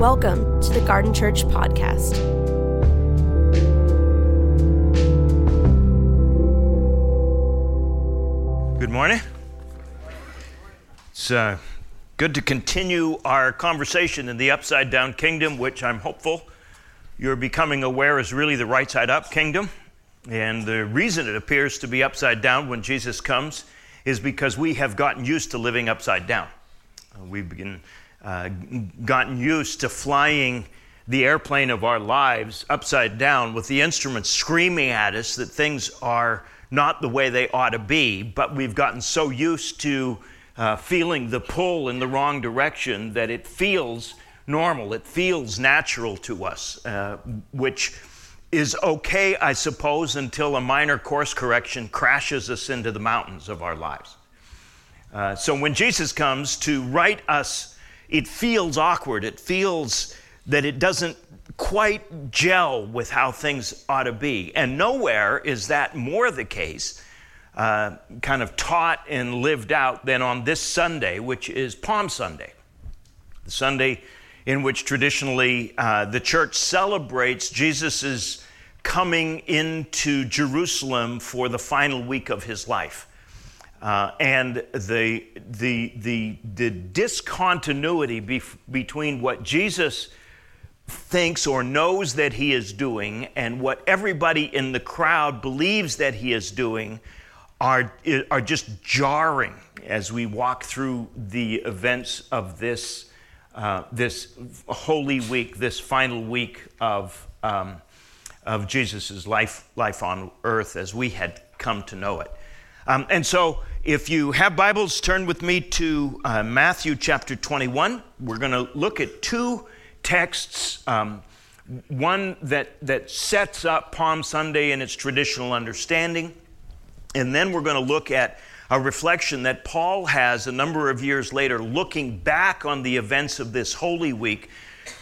Welcome to the Garden Church Podcast. Good morning. It's uh, good to continue our conversation in the upside down kingdom, which I'm hopeful you're becoming aware is really the right side up kingdom. And the reason it appears to be upside down when Jesus comes is because we have gotten used to living upside down. Uh, we've been, uh, gotten used to flying the airplane of our lives upside down with the instruments screaming at us that things are not the way they ought to be, but we've gotten so used to uh, feeling the pull in the wrong direction that it feels normal, it feels natural to us, uh, which is okay, I suppose, until a minor course correction crashes us into the mountains of our lives. Uh, so when Jesus comes to right us, it feels awkward. It feels that it doesn't quite gel with how things ought to be. And nowhere is that more the case, uh, kind of taught and lived out, than on this Sunday, which is Palm Sunday. The Sunday in which traditionally uh, the church celebrates Jesus' coming into Jerusalem for the final week of his life. Uh, and the, the, the, the discontinuity bef- between what Jesus thinks or knows that he is doing and what everybody in the crowd believes that he is doing are, are just jarring as we walk through the events of this uh, this holy week, this final week of, um, of Jesus' life, life on earth as we had come to know it. Um, and so, if you have Bibles, turn with me to uh, Matthew chapter 21. We're going to look at two texts. Um, one that, that sets up Palm Sunday in its traditional understanding, and then we're going to look at a reflection that Paul has a number of years later, looking back on the events of this Holy Week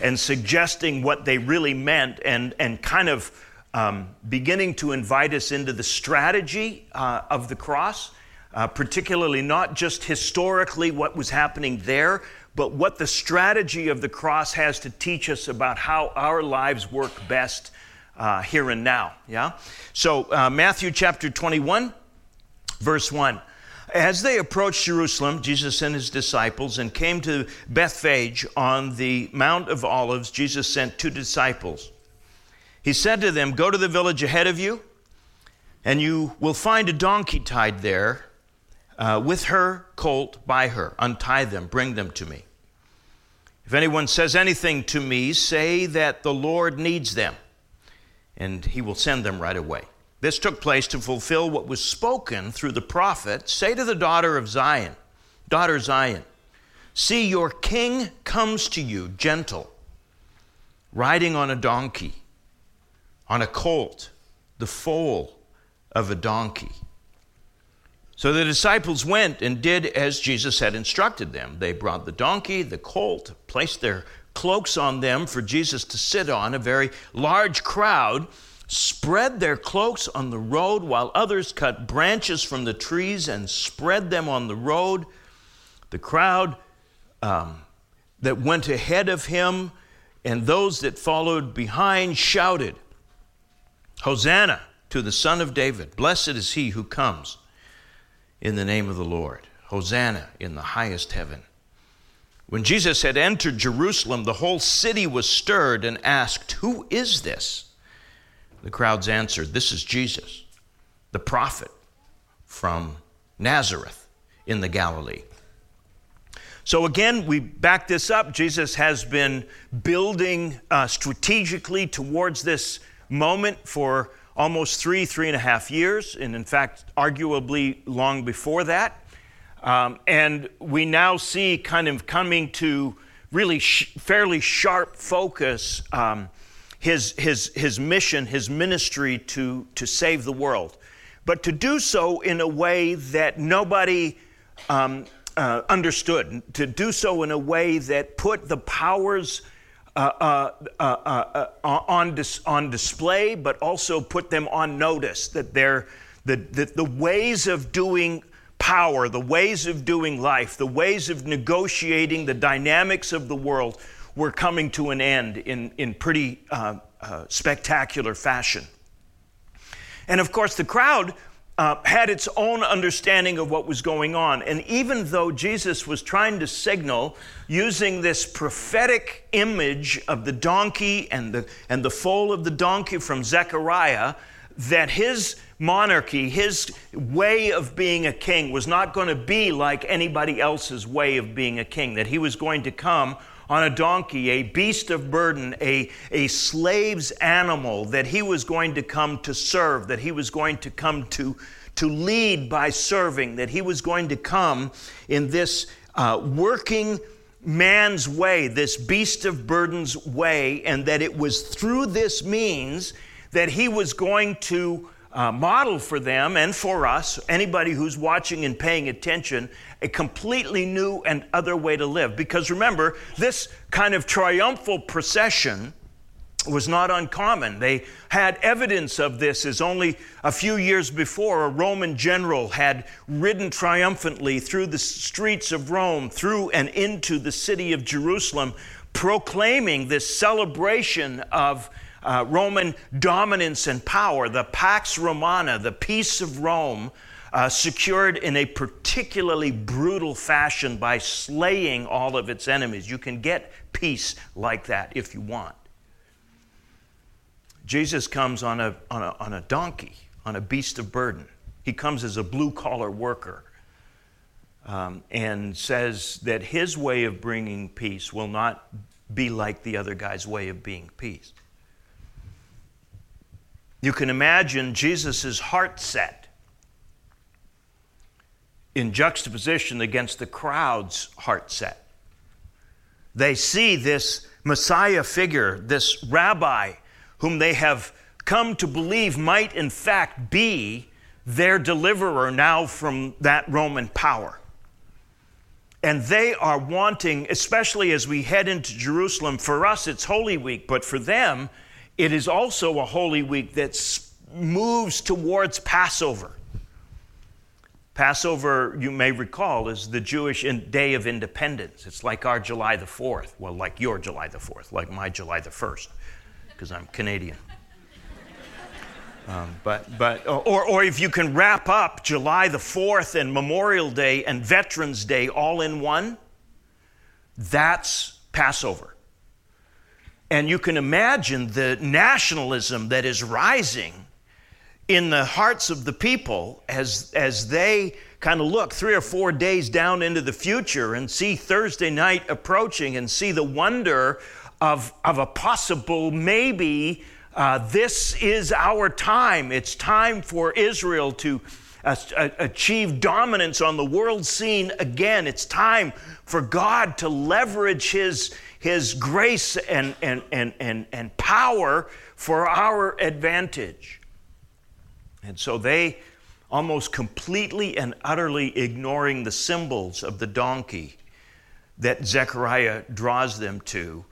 and suggesting what they really meant and, and kind of um, beginning to invite us into the strategy uh, of the cross, uh, particularly not just historically what was happening there, but what the strategy of the cross has to teach us about how our lives work best uh, here and now. Yeah? So, uh, Matthew chapter 21, verse 1. As they approached Jerusalem, Jesus and his disciples, and came to Bethphage on the Mount of Olives, Jesus sent two disciples. He said to them, Go to the village ahead of you, and you will find a donkey tied there uh, with her colt by her. Untie them, bring them to me. If anyone says anything to me, say that the Lord needs them, and he will send them right away. This took place to fulfill what was spoken through the prophet Say to the daughter of Zion, Daughter Zion, see, your king comes to you gentle, riding on a donkey, on a colt, the foal of a donkey. So the disciples went and did as Jesus had instructed them. They brought the donkey, the colt, placed their cloaks on them for Jesus to sit on. A very large crowd spread their cloaks on the road, while others cut branches from the trees and spread them on the road. The crowd um, that went ahead of him and those that followed behind shouted, Hosanna to the Son of David! Blessed is he who comes in the name of the Lord. Hosanna in the highest heaven. When Jesus had entered Jerusalem, the whole city was stirred and asked, Who is this? The crowds answered, This is Jesus, the prophet from Nazareth in the Galilee. So again, we back this up. Jesus has been building uh, strategically towards this moment for almost three, three and a half years, and in fact, arguably long before that. Um, and we now see kind of coming to really sh- fairly sharp focus um, his, his, his mission, his ministry to, to save the world, but to do so in a way that nobody um, uh, understood, to do so in a way that put the powers uh, uh, uh, uh on, dis- on display, but also put them on notice that they're, the, the, the ways of doing power, the ways of doing life, the ways of negotiating the dynamics of the world were coming to an end in, in pretty uh, uh, spectacular fashion. And of course, the crowd uh, had its own understanding of what was going on. And even though Jesus was trying to signal using this prophetic image of the donkey and the, and the foal of the donkey from Zechariah, that his monarchy, his way of being a king, was not going to be like anybody else's way of being a king, that he was going to come on a donkey, a beast of burden, a, a slave's animal, that he was going to come to serve, that he was going to come to, to lead by serving, that he was going to come in this uh, working man's way, this beast of burdens way, and that it was through this means that he was going to uh, model for them and for us, anybody who's watching and paying attention, a completely new and other way to live. Because remember, this kind of triumphal procession was not uncommon. They had evidence of this as only a few years before a Roman general had ridden triumphantly through the streets of Rome, through and into the city of Jerusalem, proclaiming this celebration of uh, Roman dominance and power, the Pax Romana, the peace of Rome, uh, secured in a particularly brutal fashion by slaying all of its enemies. You can get peace like that if you want. Jesus comes on a, on a, on a donkey, on a beast of burden. He comes as a blue collar worker um, and says that his way of bringing peace will not be like the other guy's way of being peace. You can imagine Jesus' heart set in juxtaposition against the crowd's heart set. They see this Messiah figure, this rabbi, whom they have come to believe might in fact be their deliverer now from that Roman power. And they are wanting, especially as we head into Jerusalem, for us it's Holy Week, but for them, it is also a Holy Week that moves towards Passover. Passover, you may recall, is the Jewish Day of Independence. It's like our July the 4th. Well, like your July the 4th, like my July the 1st, because I'm Canadian. Um, but, but, or, or if you can wrap up July the 4th and Memorial Day and Veterans Day all in one, that's Passover. And you can imagine the nationalism that is rising in the hearts of the people as, as they kind of look three or four days down into the future and see Thursday night approaching and see the wonder of, of a possible maybe uh, this is our time. It's time for Israel to uh, achieve dominance on the world scene again. It's time for God to leverage His his grace and, and, and, and, and power for our advantage. And so they, almost completely and utterly ignoring the symbols of the donkey that Zechariah draws them to,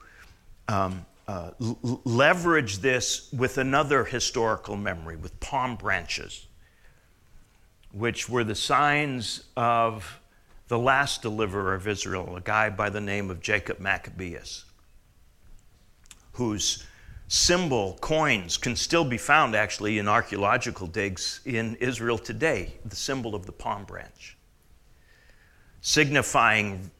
um, uh, l- leverage this with another historical memory, with palm branches, which were the signs of the last deliverer of Israel, a guy by the name of Jacob Maccabeus, whose symbol coins can still be found actually in archaeological digs in Israel today, the symbol of the palm branch. Signifying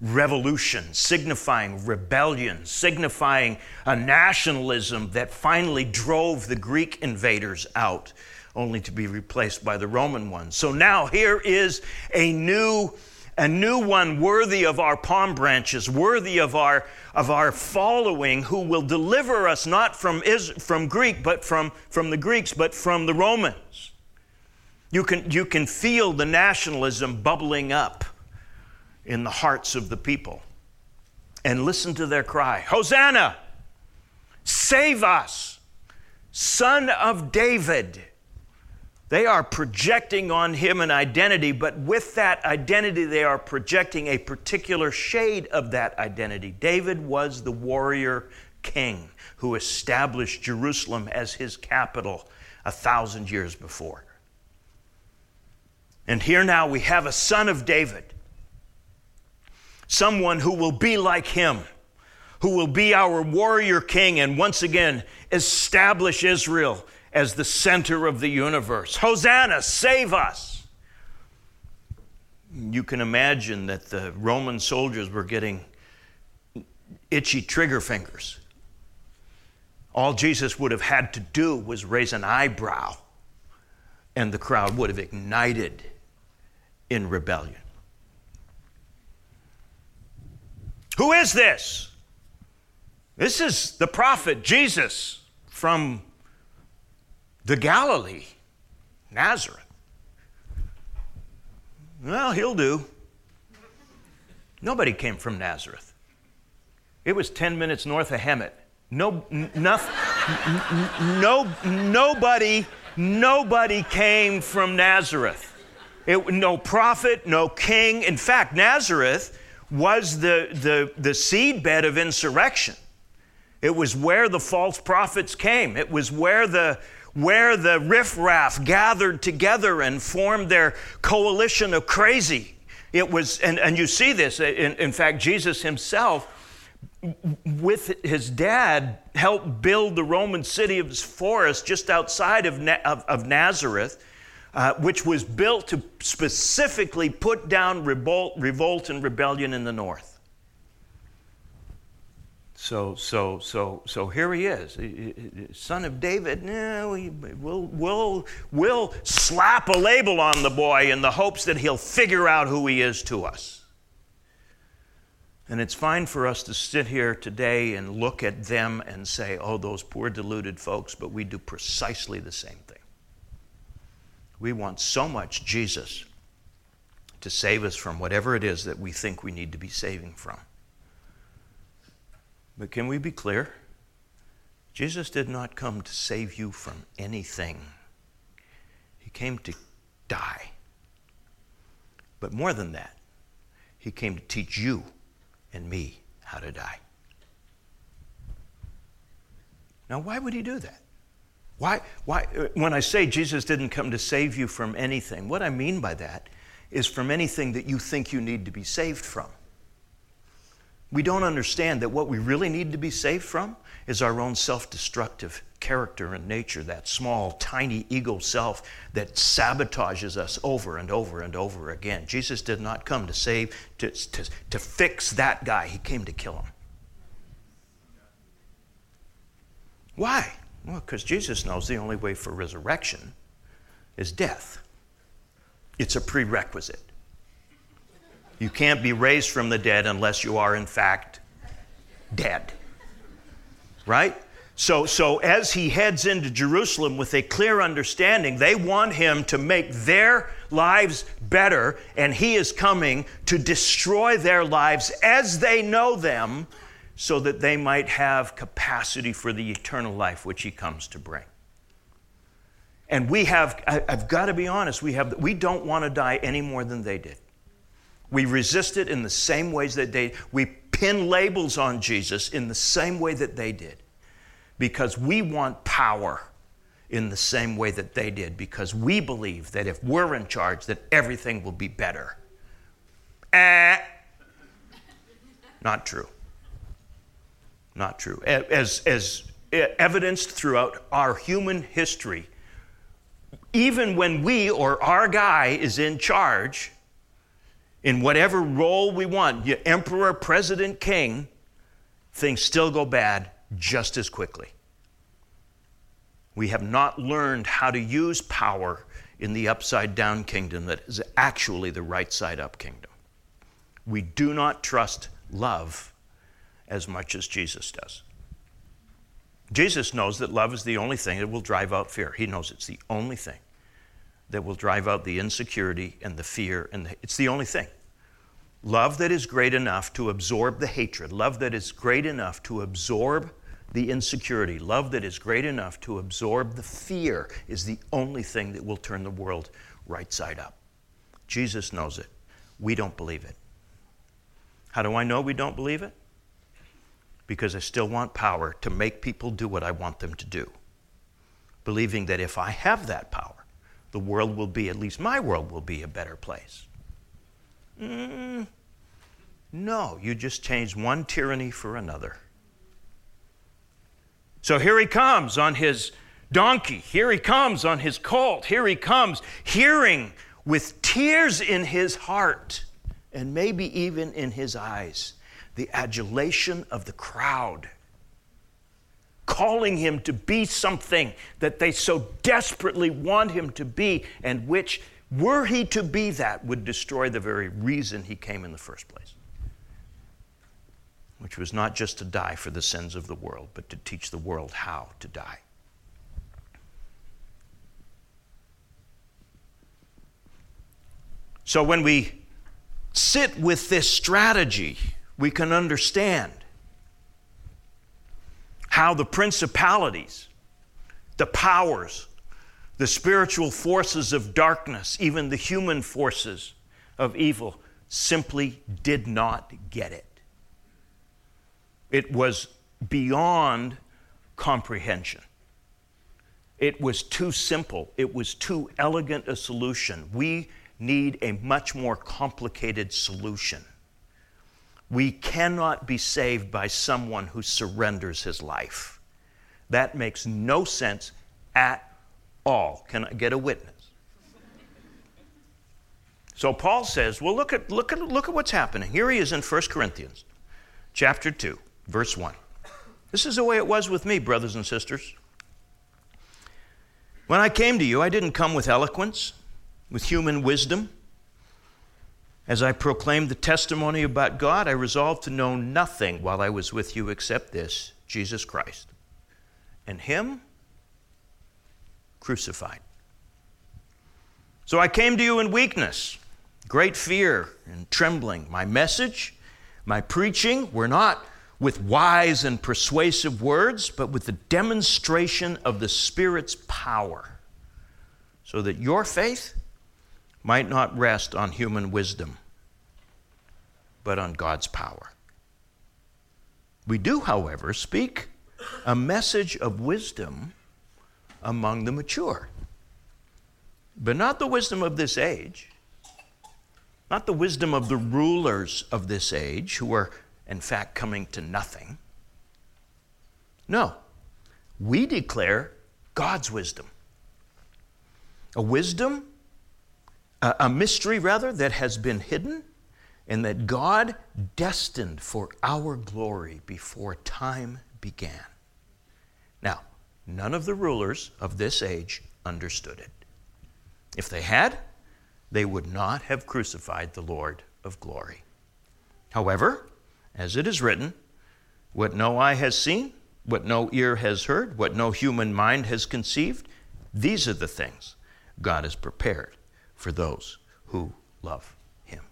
revolution, signifying rebellion, signifying a nationalism that finally drove the Greek invaders out only to be replaced by the Roman ones. So now here is a new a new one worthy of our palm branches, worthy of our, of our following, who will deliver us not from, from Greek, but from, from the Greeks, but from the Romans. You can, you can feel the nationalism bubbling up in the hearts of the people. And listen to their cry Hosanna! Save us, Son of David! They are projecting on him an identity, but with that identity, they are projecting a particular shade of that identity. David was the warrior king who established Jerusalem as his capital a thousand years before. And here now we have a son of David, someone who will be like him, who will be our warrior king and once again establish Israel as the center of the universe. Hosanna, save us. You can imagine that the Roman soldiers were getting itchy trigger fingers. All Jesus would have had to do was raise an eyebrow, and the crowd would have ignited in rebellion. Who is this? This is the prophet Jesus from the Galilee, Nazareth. Well, he'll do. Nobody came from Nazareth. It was 10 minutes north of Hemet. No, nothing, no, nobody, nobody came from Nazareth. It, no prophet, no king. In fact, Nazareth was the, the, the seedbed of insurrection. It was where the false prophets came. It was where the, where the riffraff gathered together and formed their coalition of crazy. It was, and, and you see this, in, in fact, Jesus himself, with his dad, helped build the Roman city of Sepphoris just outside of, of, of Nazareth uh, which was built to specifically put down revolt, revolt and rebellion in the north. So, so, so, so here he is, son of David. Eh, no, we'll, we'll, we'll slap a label on the boy in the hopes that he'll figure out who he is to us. And it's fine for us to sit here today and look at them and say, oh, those poor deluded folks, but we do precisely the same thing. We want so much Jesus to save us from whatever it is that we think we need to be saving from. But can we be clear? Jesus did not come to save you from anything, He came to die. But more than that, He came to teach you and me how to die. Now, why would He do that? Why, why, when I say Jesus didn't come to save you from anything, what I mean by that is from anything that you think you need to be saved from. We don't understand that what we really need to be saved from is our own self destructive character and nature, that small, tiny ego self that sabotages us over and over and over again. Jesus did not come to save, to, to, to fix that guy, He came to kill him. Why? Well, because Jesus knows the only way for resurrection is death. It's a prerequisite. You can't be raised from the dead unless you are, in fact, dead. Right? So, so as he heads into Jerusalem with a clear understanding, they want him to make their lives better, and he is coming to destroy their lives as they know them so that they might have capacity for the eternal life which he comes to bring. And we have, I've got to be honest, we, have, we don't want to die any more than they did. We resist it in the same ways that they, we pin labels on Jesus in the same way that they did. Because we want power in the same way that they did. Because we believe that if we're in charge, that everything will be better. Eh, not true not true. As, as evidenced throughout our human history, even when we or our guy is in charge, in whatever role we want, emperor, president, king, things still go bad just as quickly. We have not learned how to use power in the upside down kingdom that is actually the right side up kingdom. We do not trust love as much as Jesus does. Jesus knows that love is the only thing that will drive out fear. He knows it's the only thing that will drive out the insecurity and the fear, and the, it's the only thing. Love that is great enough to absorb the hatred, love that is great enough to absorb the insecurity, love that is great enough to absorb the fear is the only thing that will turn the world right side up. Jesus knows it. We don't believe it. How do I know we don't believe it? because I still want power to make people do what I want them to do. Believing that if I have that power, the world will be, at least my world will be, a better place. Mm, no, you just change one tyranny for another. So here he comes on his donkey. Here he comes on his colt. Here he comes, hearing with tears in his heart and maybe even in his eyes the adulation of the crowd, calling him to be something that they so desperately want him to be, and which, were he to be that, would destroy the very reason he came in the first place. Which was not just to die for the sins of the world, but to teach the world how to die. So when we sit with this strategy, we can understand how the principalities, the powers, the spiritual forces of darkness, even the human forces of evil, simply did not get it. It was beyond comprehension. It was too simple. It was too elegant a solution. We need a much more complicated solution. We cannot be saved by someone who surrenders his life. That makes no sense at all. Can I get a witness? So Paul says, well, look at, look, at, look at what's happening. Here he is in 1 Corinthians chapter 2, verse 1. This is the way it was with me, brothers and sisters. When I came to you, I didn't come with eloquence, with human wisdom as I proclaimed the testimony about God, I resolved to know nothing while I was with you except this Jesus Christ and Him crucified. So I came to you in weakness, great fear and trembling. My message, my preaching were not with wise and persuasive words, but with the demonstration of the Spirit's power, so that your faith might not rest on human wisdom, but on God's power. We do, however, speak a message of wisdom among the mature, but not the wisdom of this age, not the wisdom of the rulers of this age who are, in fact, coming to nothing. No, we declare God's wisdom. A wisdom a, mystery rather, that has been hidden and that God destined for our glory before time began. Now, none of the rulers of this age understood it. If they had, they would not have crucified the Lord of glory. However, as it is written, what no eye has seen, what no ear has heard, what no human mind has conceived, these are the things God has prepared for those who love him.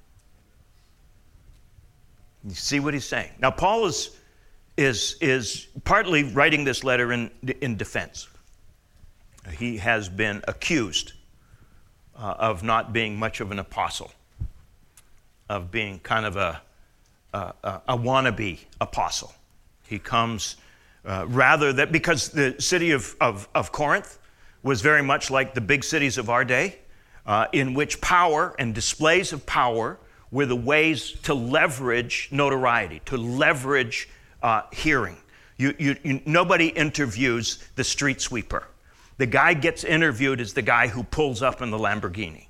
You see what he's saying? Now, Paul is, is, is partly writing this letter in, in defense. He has been accused uh, of not being much of an apostle, of being kind of a, a, a wannabe apostle. He comes uh, rather that because the city of, of, of Corinth was very much like the big cities of our day uh, in which power and displays of power were the ways to leverage notoriety, to leverage uh, hearing. You, you, you, nobody interviews the street sweeper. The guy gets interviewed as the guy who pulls up in the Lamborghini.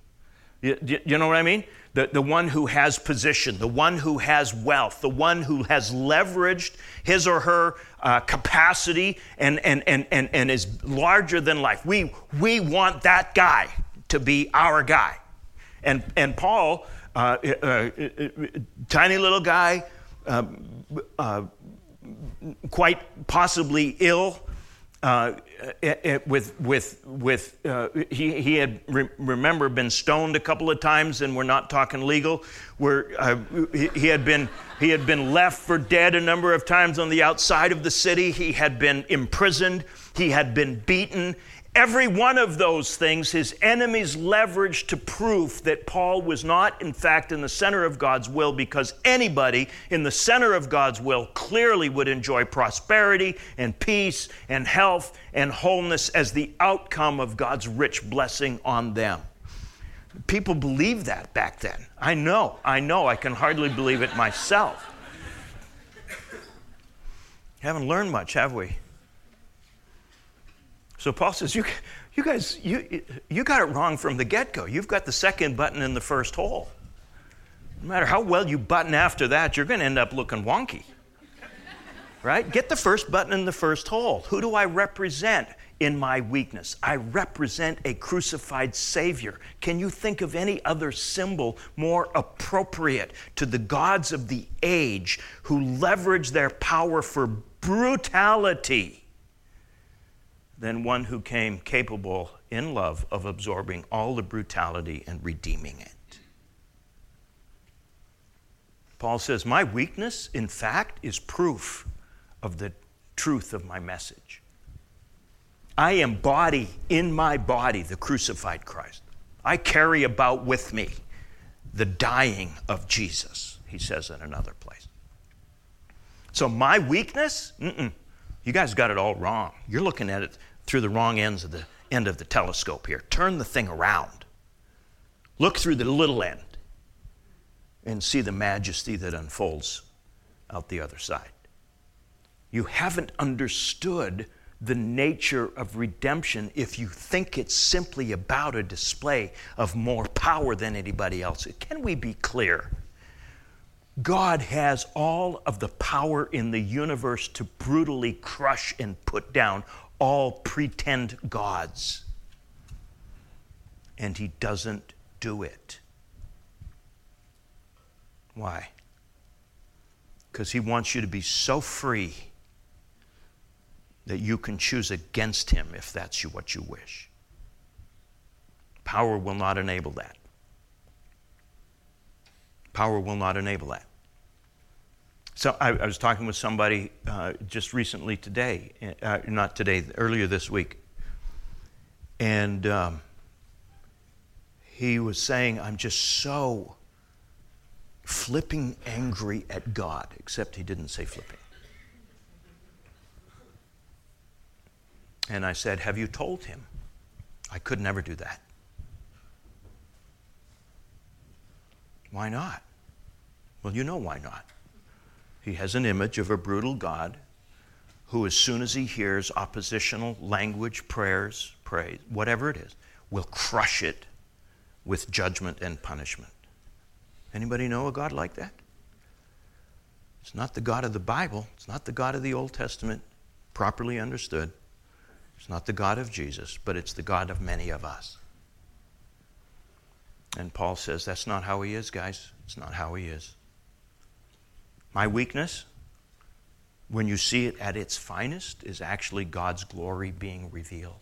You, you know what I mean? The, the one who has position, the one who has wealth, the one who has leveraged his or her uh, capacity and, and, and, and, and is larger than life. We, we want that guy to be our guy. And, and Paul, uh, uh, uh tiny little guy, um, uh, quite possibly ill, uh, it, it, with with with uh, he he had re- remember been stoned a couple of times and we're not talking legal. Where uh, he, he, had been he had been left for dead a number of times on the outside of the city. He had been imprisoned. He had been beaten Every one of those things his enemies leveraged to prove that Paul was not, in fact, in the center of God's will because anybody in the center of God's will clearly would enjoy prosperity and peace and health and wholeness as the outcome of God's rich blessing on them. People believed that back then. I know, I know, I can hardly believe it myself. Haven't learned much, have we? So Paul says, you, you guys, you, you got it wrong from the get go. You've got the second button in the first hole. No matter how well you button after that, you're going to end up looking wonky. Right? Get the first button in the first hole. Who do I represent in my weakness? I represent a crucified Savior. Can you think of any other symbol more appropriate to the gods of the age who leverage their power for brutality? Than one who came capable in love of absorbing all the brutality and redeeming it. Paul says, My weakness, in fact, is proof of the truth of my message. I embody in my body the crucified Christ. I carry about with me the dying of Jesus, he says in another place. So, my weakness, you guys got it all wrong. You're looking at it through the wrong ends of the end of the telescope here. Turn the thing around. Look through the little end and see the majesty that unfolds out the other side. You haven't understood the nature of redemption if you think it's simply about a display of more power than anybody else. Can we be clear? God has all of the power in the universe to brutally crush and put down all pretend gods. And he doesn't do it. Why? Because he wants you to be so free that you can choose against him if that's what you wish. Power will not enable that. Power will not enable that. So I, I was talking with somebody uh, just recently today, uh, not today, earlier this week, and um, he was saying, "I'm just so flipping angry at God," except he didn't say flipping. And I said, Have you told him? I could never do that. Why not? Well, you know why not. He has an image of a brutal God who, as soon as he hears oppositional language, prayers, praise, whatever it is, will crush it with judgment and punishment. Anybody know a God like that? It's not the God of the Bible. It's not the God of the Old Testament, properly understood. It's not the God of Jesus, but it's the God of many of us. And Paul says that's not how he is, guys. It's not how he is. My weakness, when you see it at its finest, is actually God's glory being revealed.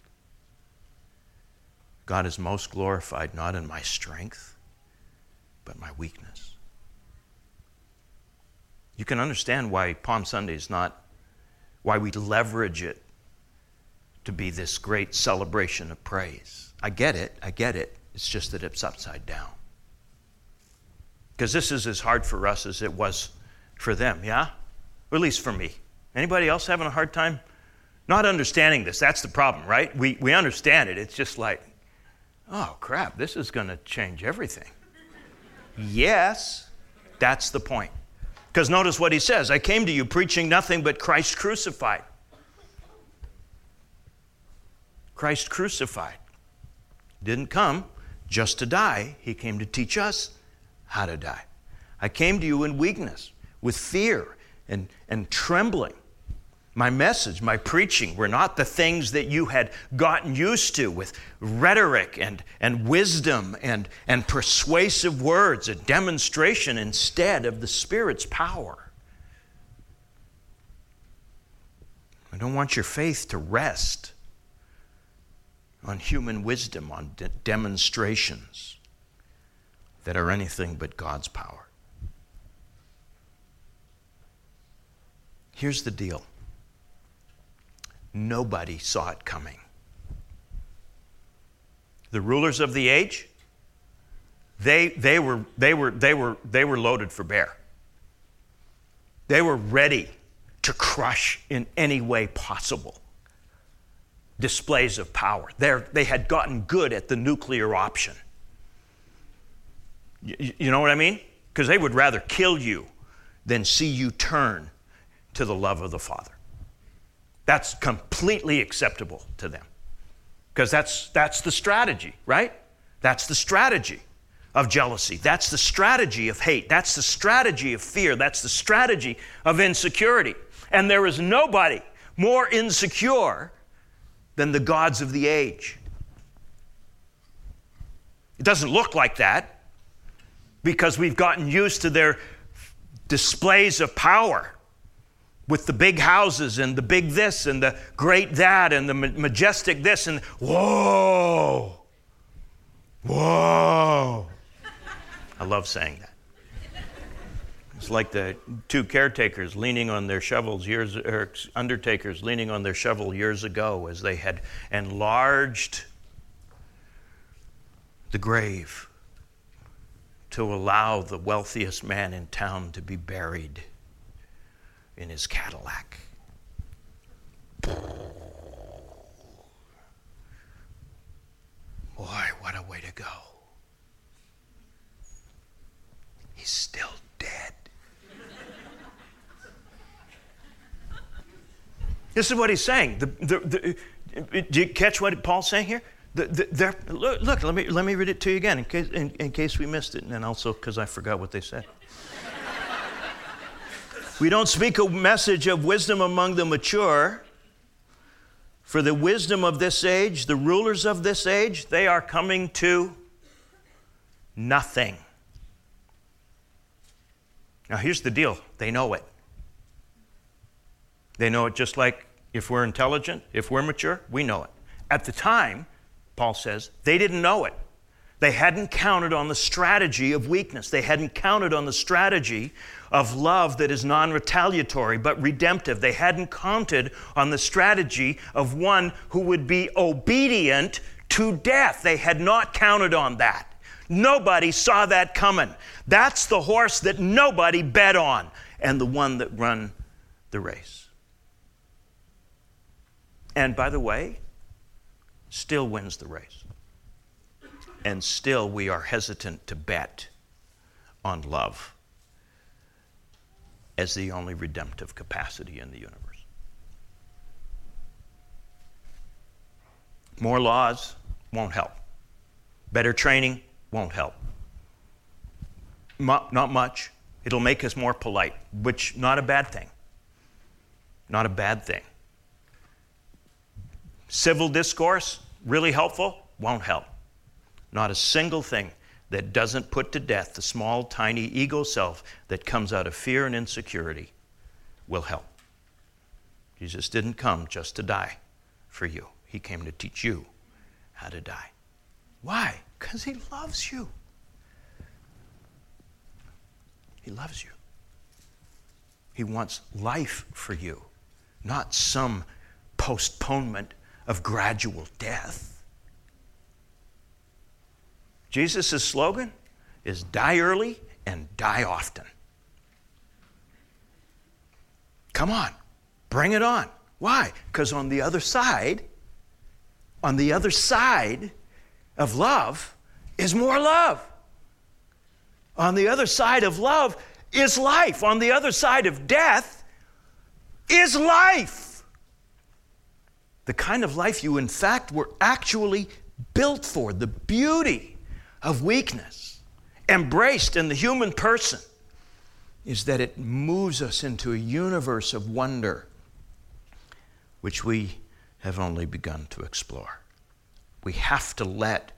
God is most glorified not in my strength, but my weakness. You can understand why Palm Sunday is not, why we leverage it to be this great celebration of praise. I get it, I get it. It's just that it's upside down. Because this is as hard for us as it was for them, yeah? Or at least for me. Anybody else having a hard time not understanding this? That's the problem, right? We, we understand it. It's just like, oh crap, this is going to change everything. yes, that's the point. Because notice what he says I came to you preaching nothing but Christ crucified. Christ crucified. Didn't come just to die, he came to teach us how to die. I came to you in weakness with fear and, and trembling. My message, my preaching were not the things that you had gotten used to with rhetoric and, and wisdom and, and persuasive words, a demonstration instead of the Spirit's power. I don't want your faith to rest on human wisdom, on de- demonstrations that are anything but God's power. Here's the deal nobody saw it coming. The rulers of the age, they, they, were, they, were, they, were, they were loaded for bear. They were ready to crush in any way possible displays of power. They're, they had gotten good at the nuclear option. You, you know what I mean? Because they would rather kill you than see you turn to the love of the Father. That's completely acceptable to them. Because that's, that's the strategy, right? That's the strategy of jealousy. That's the strategy of hate. That's the strategy of fear. That's the strategy of insecurity. And there is nobody more insecure than the gods of the age. It doesn't look like that because we've gotten used to their displays of power with the big houses and the big this and the great that and the majestic this and whoa, whoa. I love saying that. It's like the two caretakers leaning on their shovels years, or undertakers leaning on their shovel years ago as they had enlarged the grave to allow the wealthiest man in town to be buried in his Cadillac. Boy, what a way to go. He's still dead. this is what he's saying. The, the, the, do you catch what Paul's saying here? Look, look, let me, let me read it to you again in case, in, in case we missed it, and also because I forgot what they said. We don't speak a message of wisdom among the mature, for the wisdom of this age, the rulers of this age, they are coming to nothing. Now, here's the deal they know it. They know it just like if we're intelligent, if we're mature, we know it. At the time, Paul says, they didn't know it. They hadn't counted on the strategy of weakness. They hadn't counted on the strategy of love that is non retaliatory but redemptive. They hadn't counted on the strategy of one who would be obedient to death. They had not counted on that. Nobody saw that coming. That's the horse that nobody bet on and the one that run the race. And by the way, still wins the race. And still, we are hesitant to bet on love as the only redemptive capacity in the universe. More laws won't help. Better training won't help. not much. It'll make us more polite, which not a bad thing. Not a bad thing. Civil discourse, really helpful, won't help. Not a single thing that doesn't put to death the small, tiny ego self that comes out of fear and insecurity will help. Jesus didn't come just to die for you, He came to teach you how to die. Why? Because He loves you. He loves you. He wants life for you, not some postponement of gradual death. Jesus' slogan is die early and die often. Come on, bring it on. Why? Because on the other side, on the other side of love is more love. On the other side of love is life. On the other side of death is life the kind of life you, in fact, were actually built for, the beauty of weakness embraced in the human person is that it moves us into a universe of wonder which we have only begun to explore. We have to let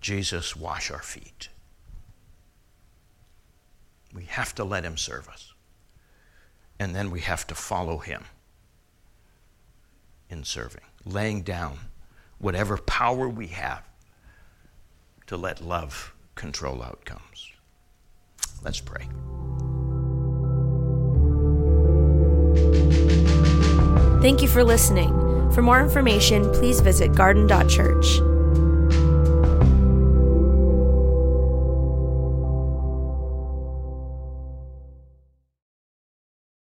Jesus wash our feet. We have to let him serve us. And then we have to follow him in serving, laying down whatever power we have to let love control outcomes. Let's pray. Thank you for listening. For more information, please visit garden.church.